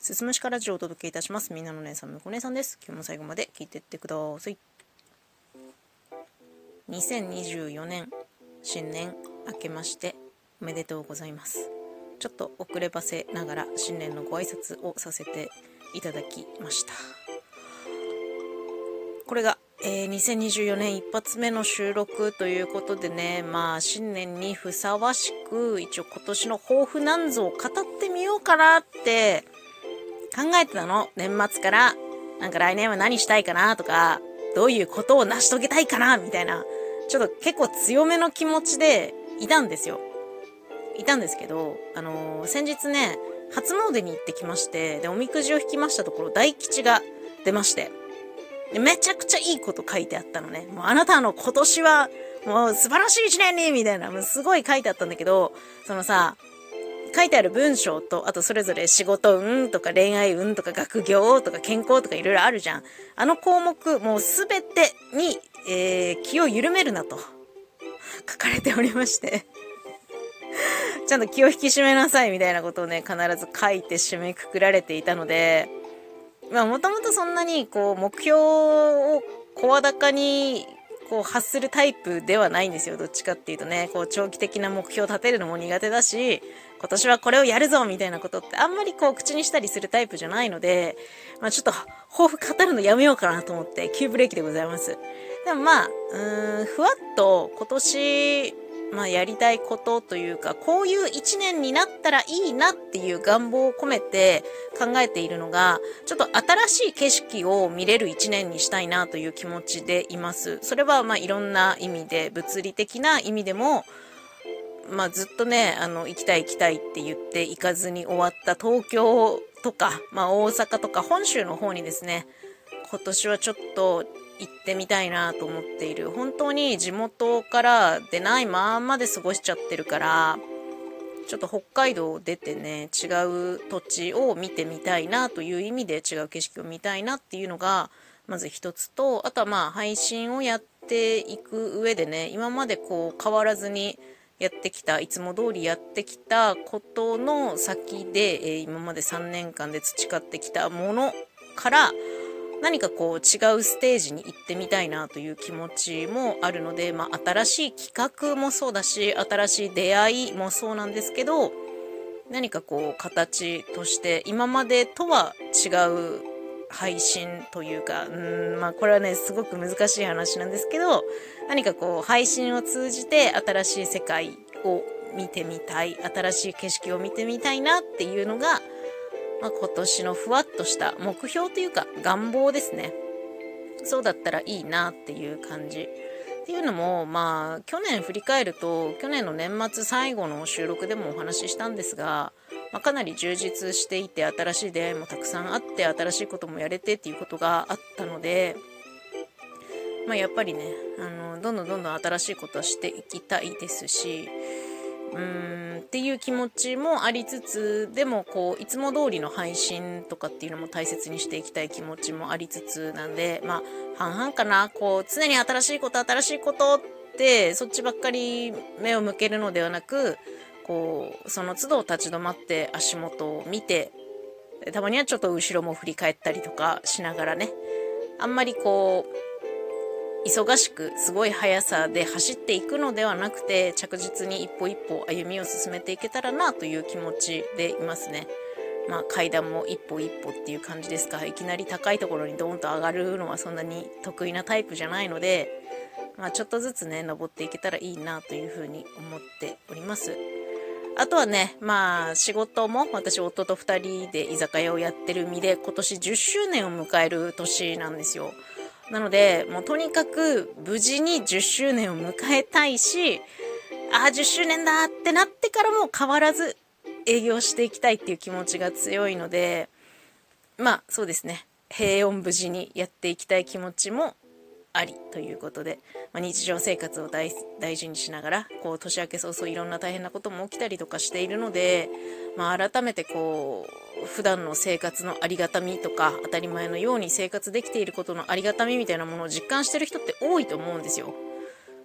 すすむしからジオをお届けいたします。みんなの姉さん、むこ姉さんです。今日も最後まで聞いてってください。2024年、新年明けましておめでとうございます。ちょっと遅ればせながら新年のご挨拶をさせていただきました。これが、えー2024年一発目の収録ということでね、まあ新年にふさわしく一応今年の抱負なんぞを語ってみようかなって考えてたの？年末から、なんか来年は何したいかなとか、どういうことを成し遂げたいかなみたいな、ちょっと結構強めの気持ちでいたんですよ。いたんですけど、あのー先日ね、初詣に行ってきまして、で、おみくじを引きましたところ、大吉が出まして、でめちゃくちゃいいこと書いてあったのね。もうあなたの今年は、もう素晴らしい一年にみたいな、もうすごい書いてあったんだけど、そのさ、書いてある文章と、あとそれぞれ仕事運とか恋愛運とか学業とか健康とかいろいろあるじゃん。あの項目、もうすべてに、えー気を緩めるなと、書かれておりまして。ちゃんと気を引き締めなさいみたいなことをね、必ず書いて締めくくられていたので、まあもともとそんなにこう目標を声高にこう発するタイプではないんですよ。どっちかっていうとね、こう長期的な目標を立てるのも苦手だし、今年はこれをやるぞみたいなことってあんまりこう口にしたりするタイプじゃないので、まあちょっと抱負語るのやめようかなと思って急ブレーキでございます。でもまあ、うーん、ふわっと今年、まあやりたいことというか、こういう一年になったらいいなっていう願望を込めて考えているのが、ちょっと新しい景色を見れる一年にしたいなという気持ちでいます。それはまあいろんな意味で、物理的な意味でも、まあずっとね、あの、行きたい行きたいって言って行かずに終わった東京とか、まあ大阪とか本州の方にですね、今年はちょっと行ってみたいなと思っている。本当に地元から出ないまんまで過ごしちゃってるから、ちょっと北海道を出てね、違う土地を見てみたいなという意味で違う景色を見たいなっていうのが、まず一つと、あとはまあ配信をやっていく上でね、今までこう変わらずにやってきた、いつも通りやってきたことの先で、え今まで3年間で培ってきたものから、何かこう違うステージに行ってみたいなという気持ちもあるので、まあ新しい企画もそうだし、新しい出会いもそうなんですけど、何かこう形として今までとは違う配信というか、うん、まあこれはね、すごく難しい話なんですけど、何かこう配信を通じて新しい世界を見てみたい、新しい景色を見てみたいなっていうのが、まあ、今年のふわっとした目標というか願望ですね。そうだったらいいなっていう感じ。っていうのも、まあ、去年振り返ると、去年の年末最後の収録でもお話ししたんですが、まあ、かなり充実していて、新しい出会いもたくさんあって、新しいこともやれてっていうことがあったので、まあ、やっぱりね、あの、どんどんどんどん新しいことはしていきたいですし、うーん。っていう気持ちもありつつでもこういつも通りの配信とかっていうのも大切にしていきたい気持ちもありつつなんでまあ半々かな。こう常に新しいこと新しいことってそっちばっかり目を向けるのではなくこうその都度立ち止まって足元を見てたまにはちょっと後ろも振り返ったりとかしながらね。あんまりこう忙しくすごい速さで走っていくのではなくて着実に一歩一歩歩みを進めていけたらなという気持ちでいますね。まあ階段も一歩一歩っていう感じですかいきなり高いところにドーンと上がるのはそんなに得意なタイプじゃないので、まあ、ちょっとずつね登っていけたらいいなというふうに思っております。あとはね、まあ仕事も私夫と2人で居酒屋をやってる身で今年10周年を迎える年なんですよ。なので、もうとにかく無事に10周年を迎えたいし、ああ、10周年だってなってからも変わらず営業していきたいっていう気持ちが強いので、まあそうですね、平穏無事にやっていきたい気持ちもありということで、まあ、日常生活を大大事にしながら、こう年明け早々いろんな大変なことも起きたりとかしているので、まあ改めてこう、普段の生活のありがたみとか、当たり前のように生活できていることのありがたみみたいなものを実感してる人って多いと思うんですよ。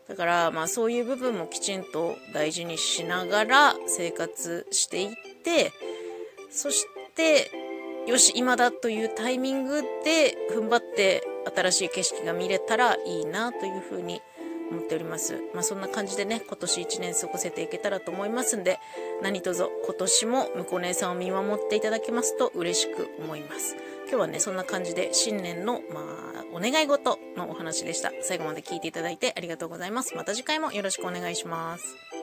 だから、まあそういう部分もきちんと大事にしながら生活していって、そして、よし、今だというタイミングで踏ん張って新しい景色が見れたらいいなというふうに思っております。まあ、そんな感じでね、今年1年過ごせていけたらと思いますんで、何卒今年も向こう姉さんを見守っていただけますと嬉しく思います。今日はね、そんな感じで新年の、まあ、お願い事のお話でした。最後まで聞いていただいてありがとうございます。また次回もよろしくお願いします。